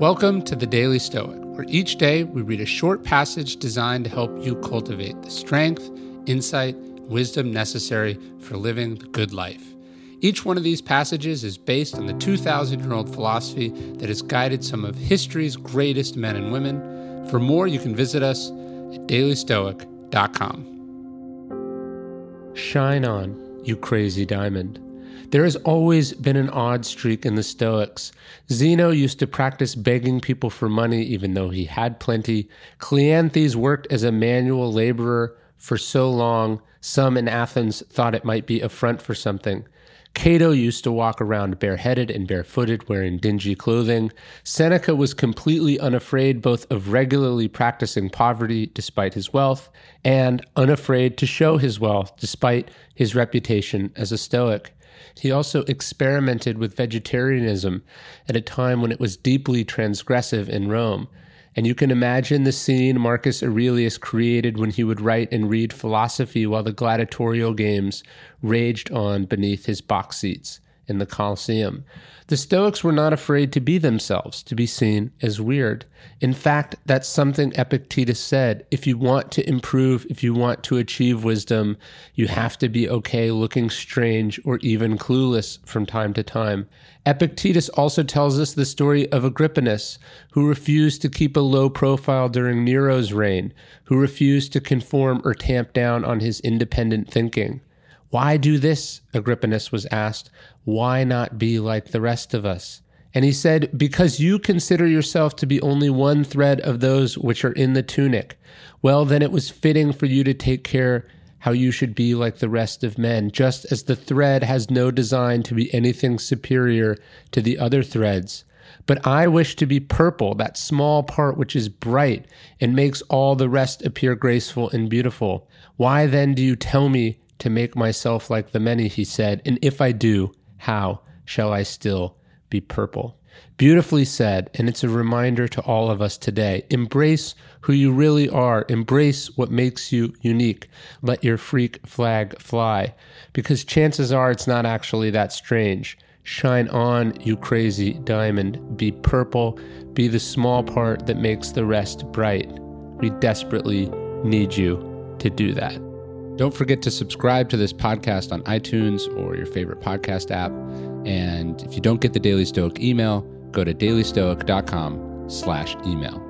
Welcome to the Daily Stoic, where each day we read a short passage designed to help you cultivate the strength, insight, wisdom necessary for living the good life. Each one of these passages is based on the 2,000 year old philosophy that has guided some of history's greatest men and women. For more, you can visit us at dailystoic.com. Shine on, you crazy diamond. There has always been an odd streak in the Stoics. Zeno used to practice begging people for money even though he had plenty. Cleanthes worked as a manual laborer for so long, some in Athens thought it might be a front for something. Cato used to walk around bareheaded and barefooted, wearing dingy clothing. Seneca was completely unafraid both of regularly practicing poverty despite his wealth and unafraid to show his wealth despite his reputation as a Stoic. He also experimented with vegetarianism at a time when it was deeply transgressive in Rome. And you can imagine the scene Marcus Aurelius created when he would write and read philosophy while the gladiatorial games raged on beneath his box seats in the Colosseum. The Stoics were not afraid to be themselves, to be seen as weird. In fact, that's something Epictetus said. If you want to improve, if you want to achieve wisdom, you have to be okay looking strange or even clueless from time to time. Epictetus also tells us the story of Agrippinus, who refused to keep a low profile during Nero's reign, who refused to conform or tamp down on his independent thinking. Why do this? Agrippinus was asked. Why not be like the rest of us? And he said, Because you consider yourself to be only one thread of those which are in the tunic. Well, then it was fitting for you to take care how you should be like the rest of men, just as the thread has no design to be anything superior to the other threads. But I wish to be purple, that small part which is bright and makes all the rest appear graceful and beautiful. Why then do you tell me to make myself like the many? He said, and if I do, how shall I still be purple? Beautifully said, and it's a reminder to all of us today. Embrace who you really are. Embrace what makes you unique. Let your freak flag fly, because chances are it's not actually that strange. Shine on, you crazy diamond. Be purple. Be the small part that makes the rest bright. We desperately need you to do that. Don't forget to subscribe to this podcast on iTunes or your favorite podcast app. And if you don't get the Daily Stoic email, go to dailystoic.com slash email.